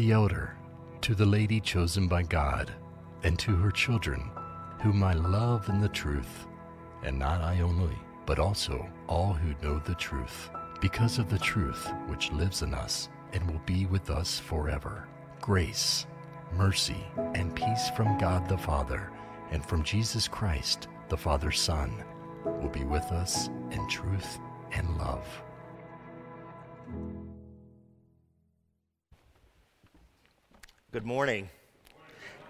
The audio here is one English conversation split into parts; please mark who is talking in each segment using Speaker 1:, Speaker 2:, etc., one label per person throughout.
Speaker 1: the elder, to the lady chosen by God, and to her children, whom I love in the truth, and not I only, but also all who know the truth, because of the truth which lives in us and will be with us forever. Grace, mercy, and peace from God the Father and from Jesus Christ, the Father's Son, will be with us in truth and love.
Speaker 2: Good morning.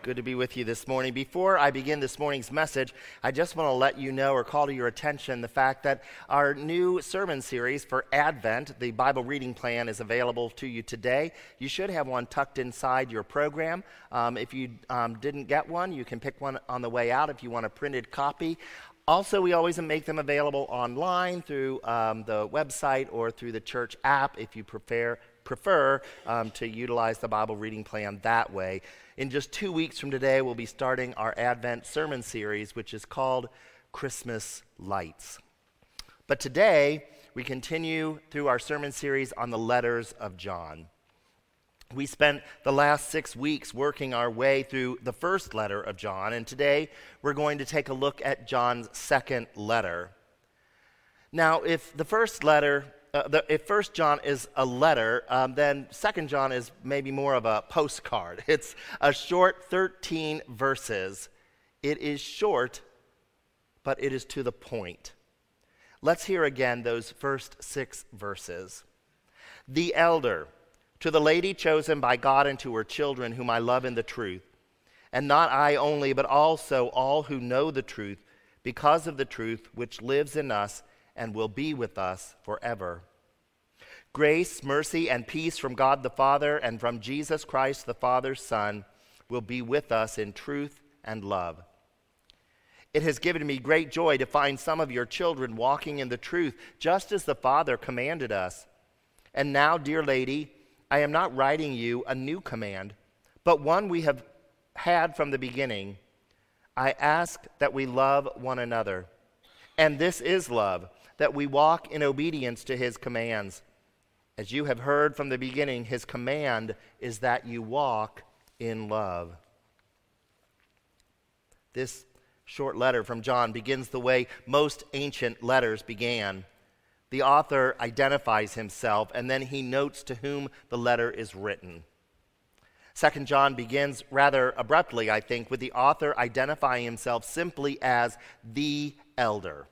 Speaker 2: Good to be with you this morning. Before I begin this morning's message, I just want to let you know or call to your attention the fact that our new sermon series for Advent, the Bible reading plan, is available to you today. You should have one tucked inside your program. Um, if you um, didn't get one, you can pick one on the way out if you want a printed copy. Also, we always make them available online through um, the website or through the church app if you prefer, prefer um, to utilize the Bible reading plan that way. In just two weeks from today, we'll be starting our Advent sermon series, which is called Christmas Lights. But today, we continue through our sermon series on the letters of John. We spent the last six weeks working our way through the first letter of John, and today we're going to take a look at John's second letter. Now, if the first letter uh, the, if First John is a letter, um, then Second John is maybe more of a postcard. It's a short 13 verses. It is short, but it is to the point. Let's hear again those first six verses. The elder, to the lady chosen by God and to her children, whom I love in the truth, and not I only, but also all who know the truth, because of the truth which lives in us and will be with us forever. Grace, mercy, and peace from God the Father and from Jesus Christ the Father's Son will be with us in truth and love. It has given me great joy to find some of your children walking in the truth, just as the Father commanded us. And now, dear lady, I am not writing you a new command, but one we have had from the beginning. I ask that we love one another. And this is love that we walk in obedience to his commands. As you have heard from the beginning, his command is that you walk in love. This short letter from John begins the way most ancient letters began. The author identifies himself and then he notes to whom the letter is written. Second John begins rather abruptly, I think, with the author identifying himself simply as the elder.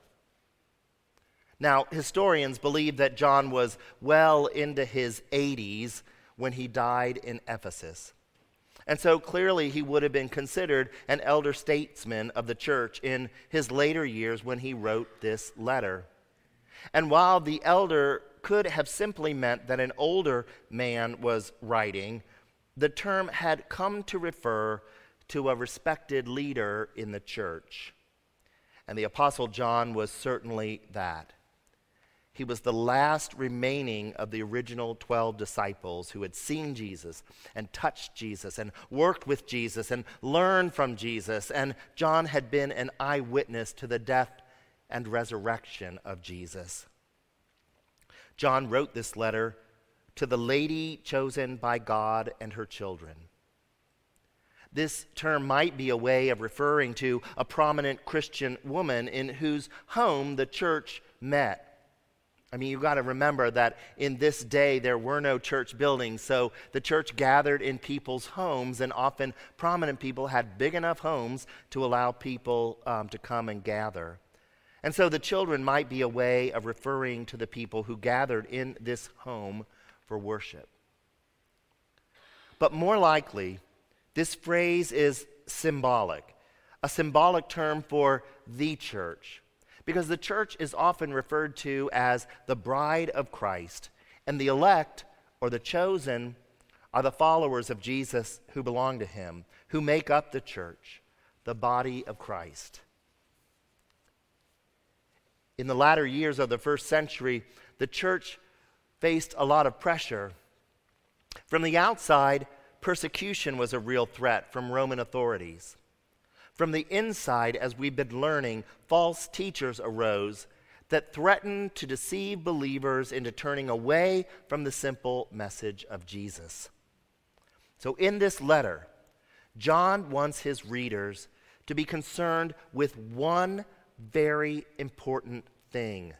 Speaker 2: Now, historians believe that John was well into his 80s when he died in Ephesus. And so clearly he would have been considered an elder statesman of the church in his later years when he wrote this letter. And while the elder could have simply meant that an older man was writing, the term had come to refer to a respected leader in the church. And the Apostle John was certainly that. He was the last remaining of the original 12 disciples who had seen Jesus and touched Jesus and worked with Jesus and learned from Jesus. And John had been an eyewitness to the death and resurrection of Jesus. John wrote this letter to the lady chosen by God and her children. This term might be a way of referring to a prominent Christian woman in whose home the church met I mean, you've got to remember that in this day there were no church buildings, so the church gathered in people's homes, and often prominent people had big enough homes to allow people um, to come and gather. And so the children might be a way of referring to the people who gathered in this home for worship. But more likely, this phrase is symbolic, a symbolic term for the church because the church is often referred to as the bride of Christ, and the elect or the chosen are the followers of Jesus who belong to him, who make up the church, the body of Christ. In the latter years of the first century, the church faced a lot of pressure. From the outside, persecution was a real threat from Roman authorities. From the inside, as we've been learning, false teachers arose that threatened to deceive believers into turning away from the simple message of Jesus. So, in this letter, John wants his readers to be concerned with one very important thing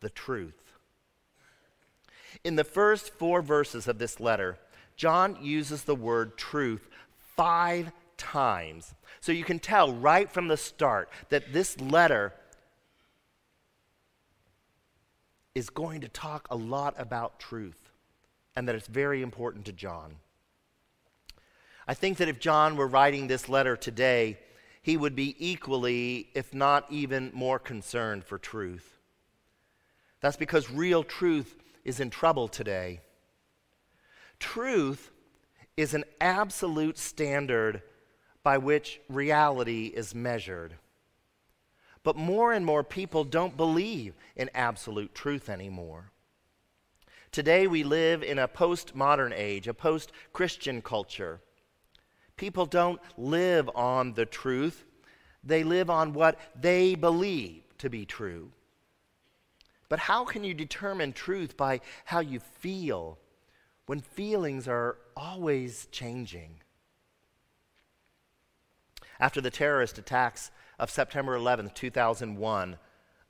Speaker 2: the truth. In the first four verses of this letter, John uses the word truth five times. So you can tell right from the start that this letter is going to talk a lot about truth and that it's very important to John. I think that if John were writing this letter today, he would be equally, if not even more concerned for truth. That's because real truth is in trouble today. Truth is an absolute standard by which reality is measured. But more and more people don't believe in absolute truth anymore. Today, we live in a postmodern age, a post Christian culture. People don't live on the truth, they live on what they believe to be true. But how can you determine truth by how you feel when feelings are always changing? After the terrorist attacks of September 11, 2001,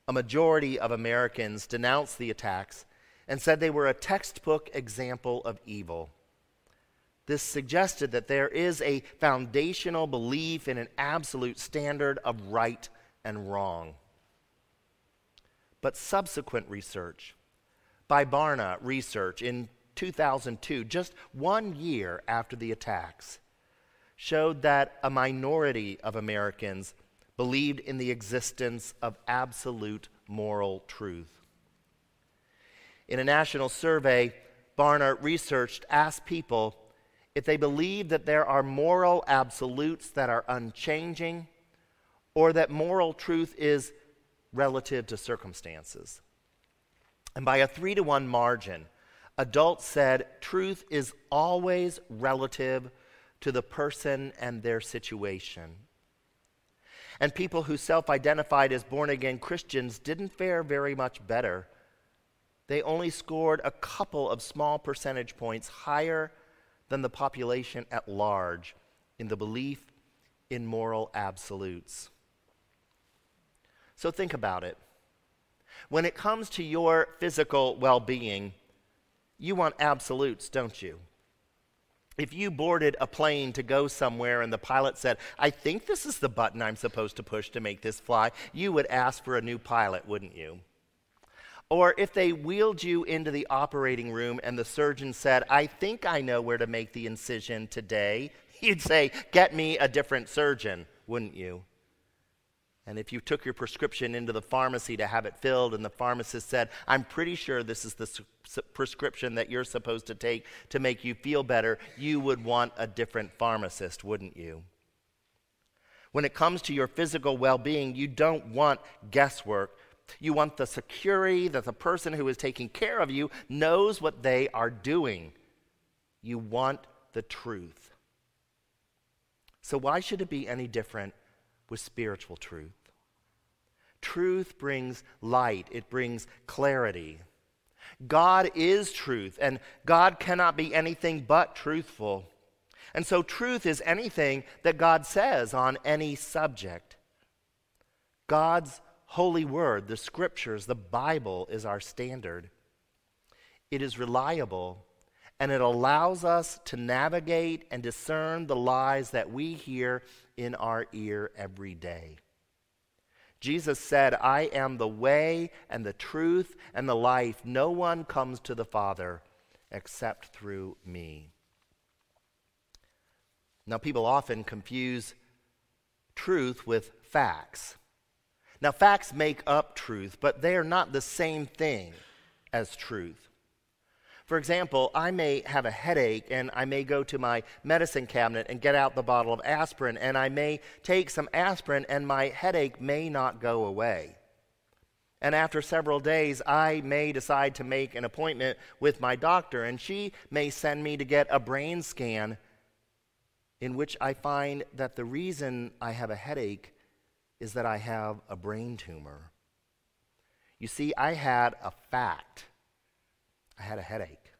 Speaker 2: a majority of Americans denounced the attacks and said they were a textbook example of evil. This suggested that there is a foundational belief in an absolute standard of right and wrong. But subsequent research by Barna Research in 2002, just one year after the attacks, showed that a minority of Americans believed in the existence of absolute moral truth. In a national survey, Barna researched asked people if they believe that there are moral absolutes that are unchanging or that moral truth is relative to circumstances. And by a three to one margin, adults said truth is always relative to the person and their situation. And people who self identified as born again Christians didn't fare very much better. They only scored a couple of small percentage points higher than the population at large in the belief in moral absolutes. So think about it. When it comes to your physical well being, you want absolutes, don't you? If you boarded a plane to go somewhere and the pilot said, I think this is the button I'm supposed to push to make this fly, you would ask for a new pilot, wouldn't you? Or if they wheeled you into the operating room and the surgeon said, I think I know where to make the incision today, you'd say, Get me a different surgeon, wouldn't you? And if you took your prescription into the pharmacy to have it filled, and the pharmacist said, I'm pretty sure this is the su- prescription that you're supposed to take to make you feel better, you would want a different pharmacist, wouldn't you? When it comes to your physical well being, you don't want guesswork you want the security that the person who is taking care of you knows what they are doing. You want the truth. So, why should it be any different with spiritual truth? Truth brings light, it brings clarity. God is truth, and God cannot be anything but truthful. And so, truth is anything that God says on any subject. God's holy word, the scriptures, the Bible is our standard. It is reliable and it allows us to navigate and discern the lies that we hear in our ear every day. Jesus said, I am the way and the truth and the life. No one comes to the Father except through me. Now, people often confuse truth with facts. Now, facts make up truth, but they are not the same thing as truth. For example, I may have a headache and I may go to my medicine cabinet and get out the bottle of aspirin, and I may take some aspirin and my headache may not go away. And after several days, I may decide to make an appointment with my doctor, and she may send me to get a brain scan in which I find that the reason I have a headache is that I have a brain tumor. You see, I had a fact. I had a headache.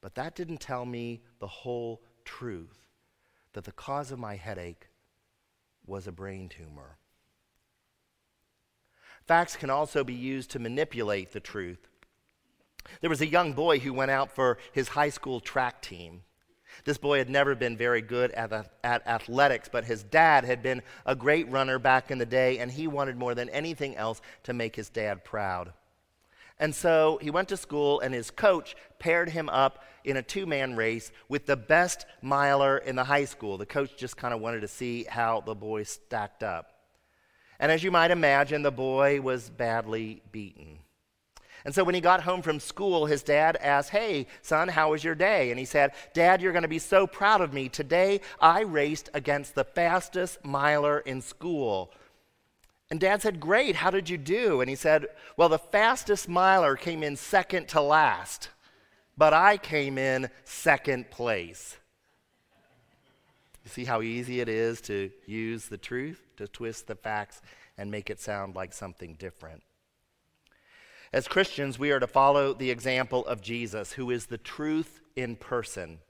Speaker 2: But that didn't tell me the whole truth that the cause of my headache was a brain tumor. Facts can also be used to manipulate the truth. There was a young boy who went out for his high school track team. This boy had never been very good at, at athletics, but his dad had been a great runner back in the day, and he wanted more than anything else to make his dad proud. And so he went to school, and his coach paired him up in a two man race with the best miler in the high school. The coach just kind of wanted to see how the boy stacked up. And as you might imagine, the boy was badly beaten. And so when he got home from school, his dad asked, Hey, son, how was your day? And he said, Dad, you're going to be so proud of me. Today I raced against the fastest miler in school. And dad said, Great, how did you do? And he said, Well, the fastest miler came in second to last, but I came in second place. You see how easy it is to use the truth, to twist the facts, and make it sound like something different. As Christians, we are to follow the example of Jesus, who is the truth in person.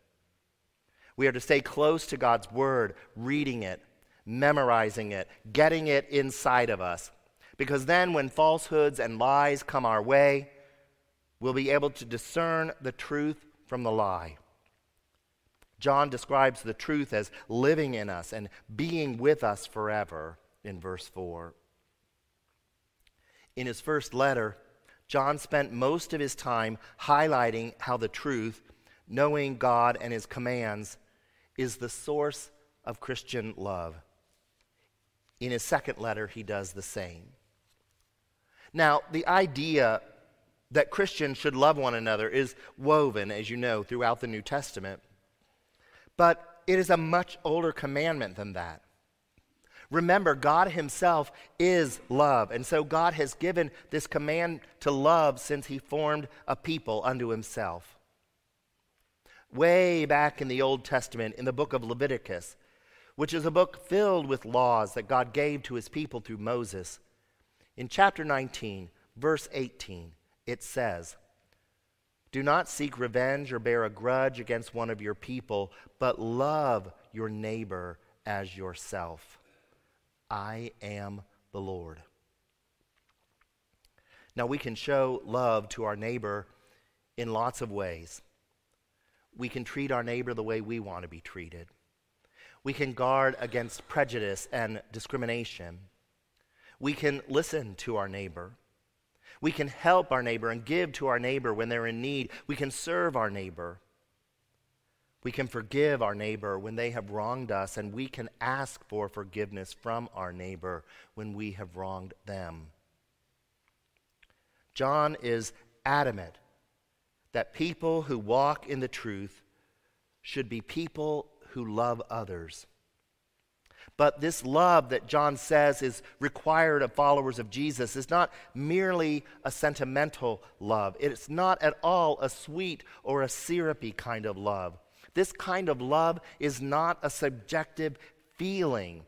Speaker 2: We are to stay close to God's Word, reading it, memorizing it, getting it inside of us. Because then, when falsehoods and lies come our way, we'll be able to discern the truth from the lie. John describes the truth as living in us and being with us forever in verse 4. In his first letter, John spent most of his time highlighting how the truth, knowing God and his commands, is the source of Christian love. In his second letter, he does the same. Now, the idea that Christians should love one another is woven, as you know, throughout the New Testament. But it is a much older commandment than that. Remember, God Himself is love. And so God has given this command to love since He formed a people unto Himself. Way back in the Old Testament, in the book of Leviticus, which is a book filled with laws that God gave to his people through Moses. In chapter 19, verse 18, it says, Do not seek revenge or bear a grudge against one of your people, but love your neighbor as yourself. I am the Lord. Now, we can show love to our neighbor in lots of ways. We can treat our neighbor the way we want to be treated. We can guard against prejudice and discrimination. We can listen to our neighbor. We can help our neighbor and give to our neighbor when they're in need. We can serve our neighbor. We can forgive our neighbor when they have wronged us, and we can ask for forgiveness from our neighbor when we have wronged them. John is adamant that people who walk in the truth should be people who love others. But this love that John says is required of followers of Jesus is not merely a sentimental love. It's not at all a sweet or a syrupy kind of love. This kind of love is not a subjective feeling,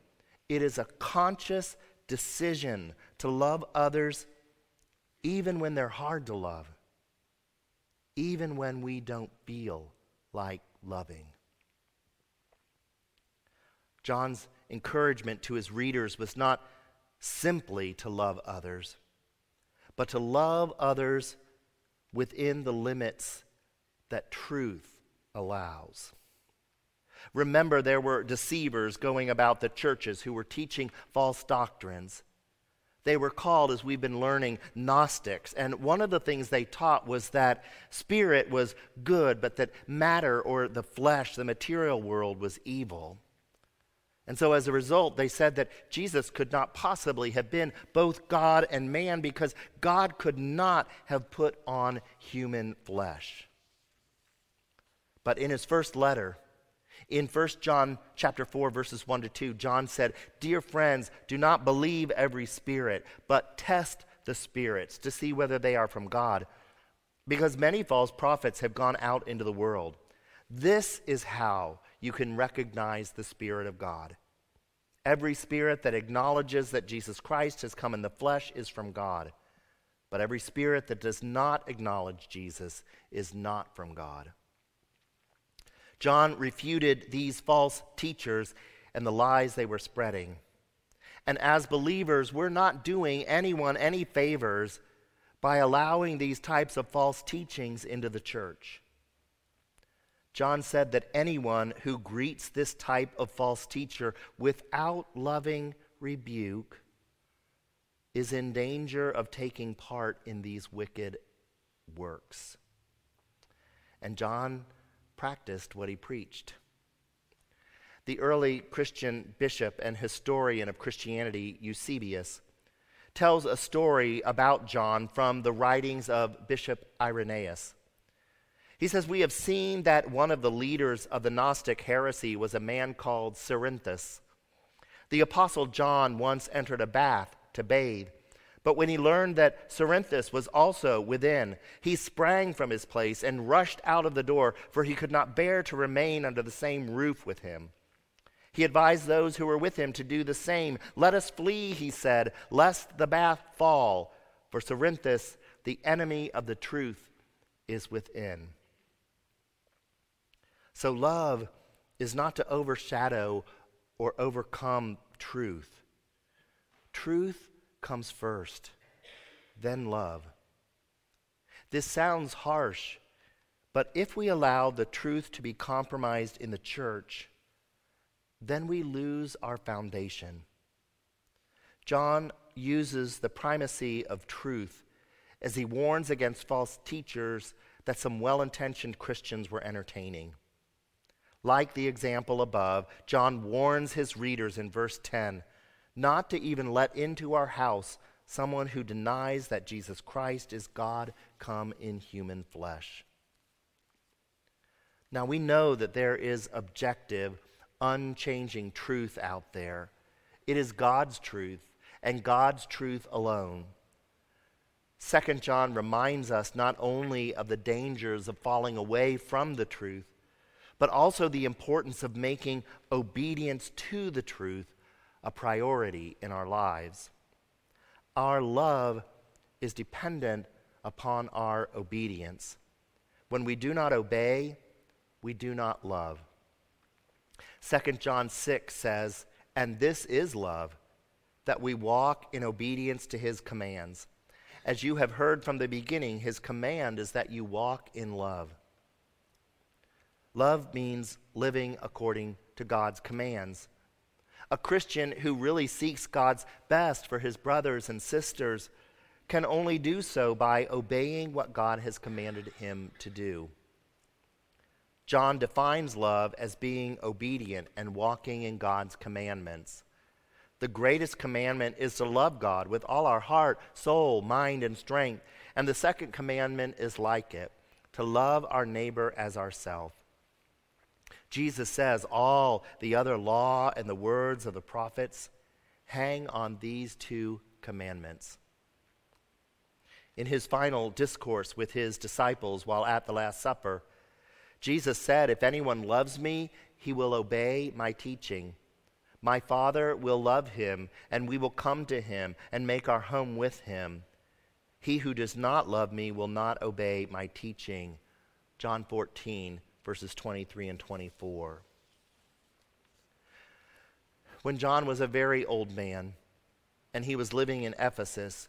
Speaker 2: it is a conscious decision to love others even when they're hard to love, even when we don't feel like loving. John's encouragement to his readers was not simply to love others, but to love others within the limits that truth allows. Remember, there were deceivers going about the churches who were teaching false doctrines. They were called, as we've been learning, Gnostics. And one of the things they taught was that spirit was good, but that matter or the flesh, the material world, was evil. And so, as a result, they said that Jesus could not possibly have been both God and man because God could not have put on human flesh. But in his first letter, in 1 John chapter 4 verses 1 to 2, John said, "Dear friends, do not believe every spirit, but test the spirits to see whether they are from God, because many false prophets have gone out into the world. This is how you can recognize the Spirit of God. Every spirit that acknowledges that Jesus Christ has come in the flesh is from God. But every spirit that does not acknowledge Jesus is not from God. John refuted these false teachers and the lies they were spreading. And as believers, we're not doing anyone any favors by allowing these types of false teachings into the church. John said that anyone who greets this type of false teacher without loving rebuke is in danger of taking part in these wicked works. And John practiced what he preached. The early Christian bishop and historian of Christianity, Eusebius, tells a story about John from the writings of Bishop Irenaeus. He says, We have seen that one of the leaders of the Gnostic heresy was a man called Cerinthus. The Apostle John once entered a bath to bathe, but when he learned that Cerinthus was also within, he sprang from his place and rushed out of the door, for he could not bear to remain under the same roof with him. He advised those who were with him to do the same. Let us flee, he said, lest the bath fall, for Cerinthus, the enemy of the truth, is within. So, love is not to overshadow or overcome truth. Truth comes first, then love. This sounds harsh, but if we allow the truth to be compromised in the church, then we lose our foundation. John uses the primacy of truth as he warns against false teachers that some well intentioned Christians were entertaining. Like the example above, John warns his readers in verse 10 not to even let into our house someone who denies that Jesus Christ is God come in human flesh. Now we know that there is objective unchanging truth out there. It is God's truth and God's truth alone. Second John reminds us not only of the dangers of falling away from the truth, but also the importance of making obedience to the truth a priority in our lives. Our love is dependent upon our obedience. When we do not obey, we do not love. 2 John 6 says, And this is love, that we walk in obedience to his commands. As you have heard from the beginning, his command is that you walk in love. Love means living according to God's commands. A Christian who really seeks God's best for his brothers and sisters can only do so by obeying what God has commanded him to do. John defines love as being obedient and walking in God's commandments. The greatest commandment is to love God with all our heart, soul, mind, and strength. And the second commandment is like it to love our neighbor as ourselves. Jesus says all the other law and the words of the prophets hang on these two commandments. In his final discourse with his disciples while at the Last Supper, Jesus said, If anyone loves me, he will obey my teaching. My Father will love him, and we will come to him and make our home with him. He who does not love me will not obey my teaching. John 14, verses 23 and 24. When John was a very old man and he was living in Ephesus,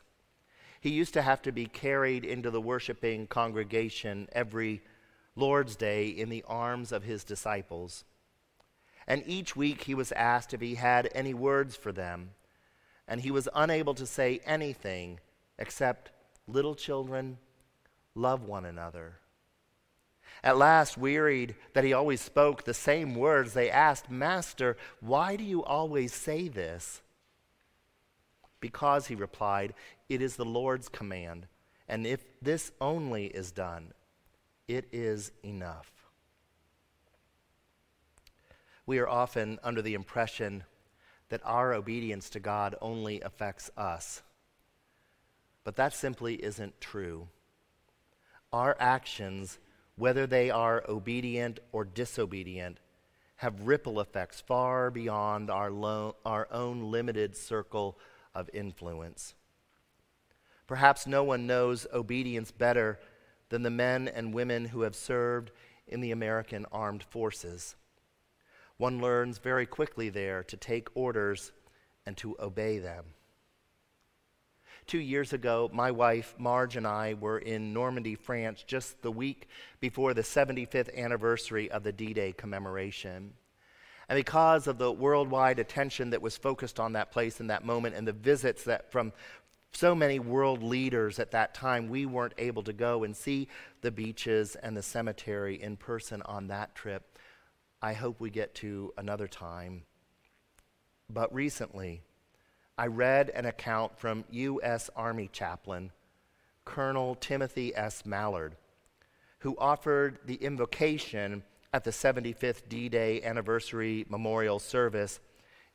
Speaker 2: he used to have to be carried into the worshiping congregation every Lord's Day in the arms of his disciples. And each week he was asked if he had any words for them, and he was unable to say anything except, Little children, love one another. At last, wearied that he always spoke the same words, they asked, Master, why do you always say this? Because, he replied, it is the Lord's command, and if this only is done, it is enough. We are often under the impression that our obedience to God only affects us. But that simply isn't true. Our actions, whether they are obedient or disobedient, have ripple effects far beyond our, lo- our own limited circle of influence. Perhaps no one knows obedience better than the men and women who have served in the American Armed Forces. One learns very quickly there to take orders and to obey them. Two years ago, my wife Marge and I were in Normandy, France, just the week before the 75th anniversary of the D Day commemoration. And because of the worldwide attention that was focused on that place in that moment and the visits that from so many world leaders at that time, we weren't able to go and see the beaches and the cemetery in person on that trip. I hope we get to another time. But recently, I read an account from U.S. Army chaplain Colonel Timothy S. Mallard, who offered the invocation at the 75th D Day anniversary memorial service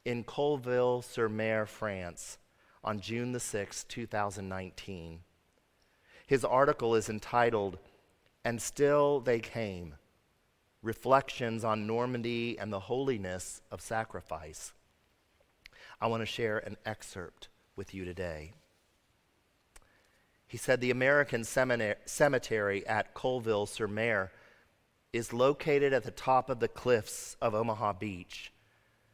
Speaker 2: in Colleville sur Mer, France, on June the 6th, 2019. His article is entitled, And Still They Came Reflections on Normandy and the Holiness of Sacrifice. I want to share an excerpt with you today. He said the American cemetery at Colleville sur Mer is located at the top of the cliffs of Omaha Beach,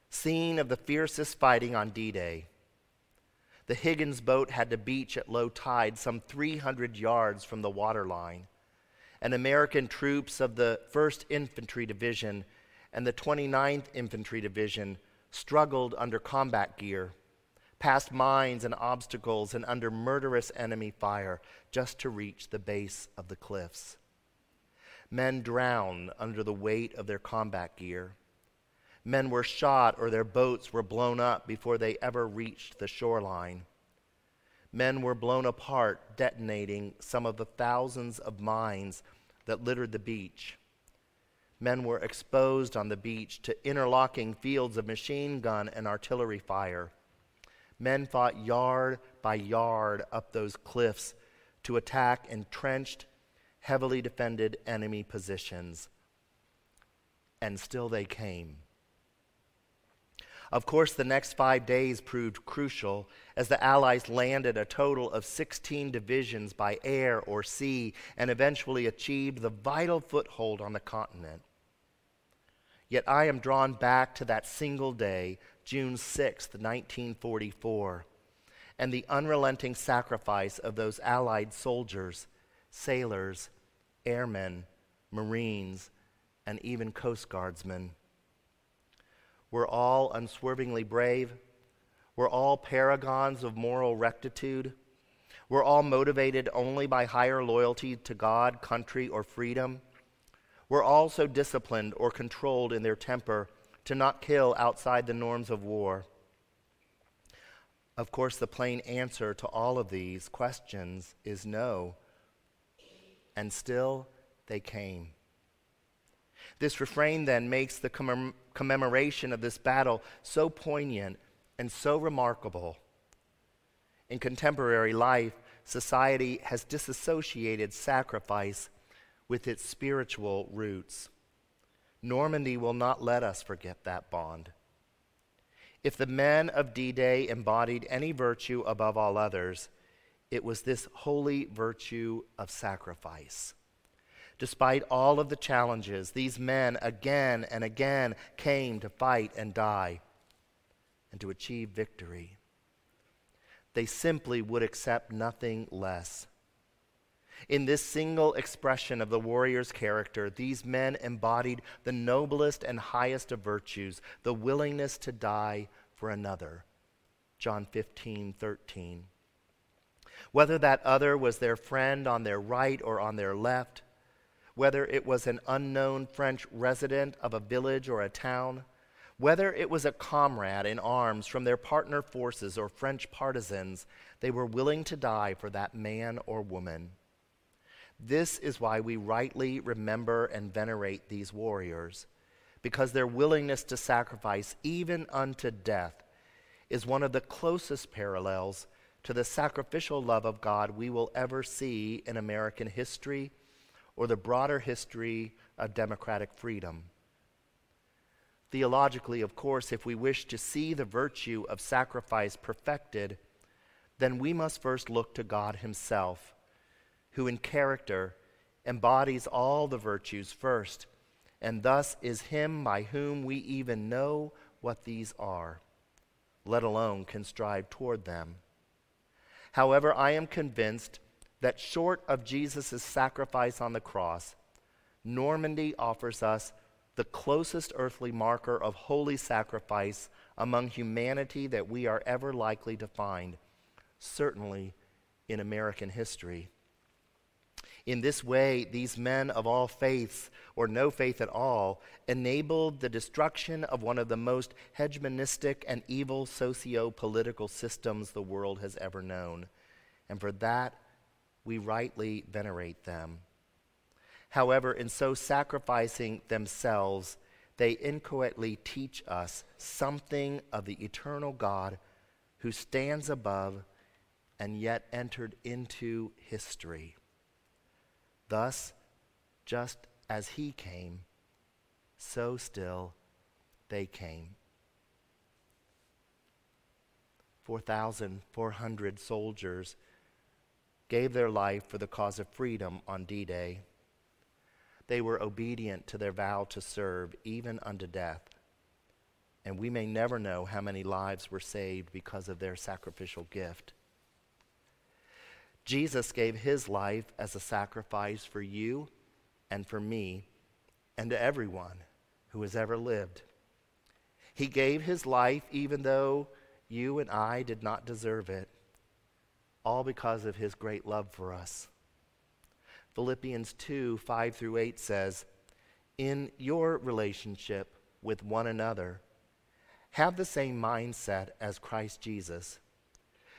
Speaker 2: scene of the fiercest fighting on D Day. The Higgins boat had to beach at low tide, some 300 yards from the waterline. And American troops of the 1st Infantry Division and the 29th Infantry Division struggled under combat gear, past mines and obstacles, and under murderous enemy fire just to reach the base of the cliffs. Men drowned under the weight of their combat gear. Men were shot or their boats were blown up before they ever reached the shoreline. Men were blown apart, detonating some of the thousands of mines that littered the beach. Men were exposed on the beach to interlocking fields of machine gun and artillery fire. Men fought yard by yard up those cliffs to attack entrenched heavily defended enemy positions. And still they came. Of course, the next five days proved crucial as the Allies landed a total of 16 divisions by air or sea and eventually achieved the vital foothold on the continent. Yet I am drawn back to that single day, June 6, 1944, and the unrelenting sacrifice of those Allied soldiers, sailors, airmen, Marines, and even Coast Guardsmen. We're all unswervingly brave. We're all paragons of moral rectitude. We're all motivated only by higher loyalty to God, country, or freedom. We're all so disciplined or controlled in their temper to not kill outside the norms of war. Of course, the plain answer to all of these questions is no and still they came. This refrain then makes the commem- commemoration of this battle so poignant and so remarkable. In contemporary life, society has disassociated sacrifice with its spiritual roots. Normandy will not let us forget that bond. If the men of D Day embodied any virtue above all others, it was this holy virtue of sacrifice. Despite all of the challenges, these men again and again came to fight and die and to achieve victory. They simply would accept nothing less. In this single expression of the warrior's character, these men embodied the noblest and highest of virtues, the willingness to die for another. John 15, 13. Whether that other was their friend on their right or on their left, whether it was an unknown French resident of a village or a town, whether it was a comrade in arms from their partner forces or French partisans, they were willing to die for that man or woman. This is why we rightly remember and venerate these warriors, because their willingness to sacrifice, even unto death, is one of the closest parallels to the sacrificial love of God we will ever see in American history or the broader history of democratic freedom. Theologically, of course, if we wish to see the virtue of sacrifice perfected, then we must first look to God Himself, who in character embodies all the virtues first, and thus is him by whom we even know what these are, let alone can strive toward them. However, I am convinced that short of Jesus' sacrifice on the cross, Normandy offers us the closest earthly marker of holy sacrifice among humanity that we are ever likely to find, certainly in American history. In this way, these men of all faiths, or no faith at all, enabled the destruction of one of the most hegemonistic and evil socio political systems the world has ever known. And for that, we rightly venerate them. However, in so sacrificing themselves, they inchoately teach us something of the eternal God who stands above and yet entered into history. Thus, just as he came, so still they came. 4,400 soldiers gave their life for the cause of freedom on D Day. They were obedient to their vow to serve, even unto death. And we may never know how many lives were saved because of their sacrificial gift. Jesus gave his life as a sacrifice for you and for me and to everyone who has ever lived. He gave his life even though you and I did not deserve it, all because of his great love for us. Philippians 2 5 through 8 says, In your relationship with one another, have the same mindset as Christ Jesus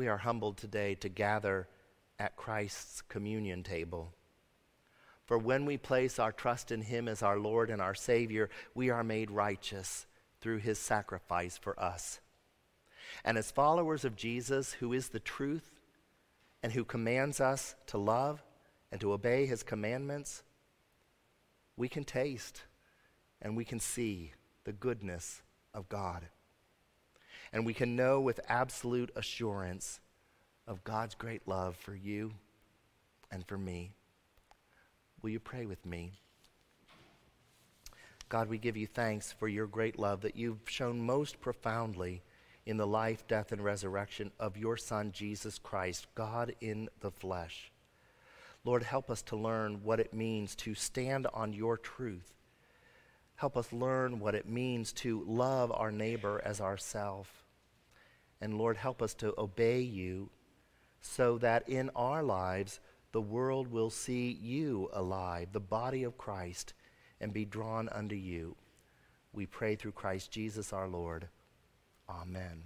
Speaker 2: We are humbled today to gather at Christ's communion table. For when we place our trust in Him as our Lord and our Savior, we are made righteous through His sacrifice for us. And as followers of Jesus, who is the truth and who commands us to love and to obey His commandments, we can taste and we can see the goodness of God and we can know with absolute assurance of God's great love for you and for me. Will you pray with me? God, we give you thanks for your great love that you've shown most profoundly in the life, death, and resurrection of your Son, Jesus Christ, God in the flesh. Lord, help us to learn what it means to stand on your truth. Help us learn what it means to love our neighbor as ourself. And Lord, help us to obey you so that in our lives the world will see you alive, the body of Christ, and be drawn unto you. We pray through Christ Jesus our Lord. Amen.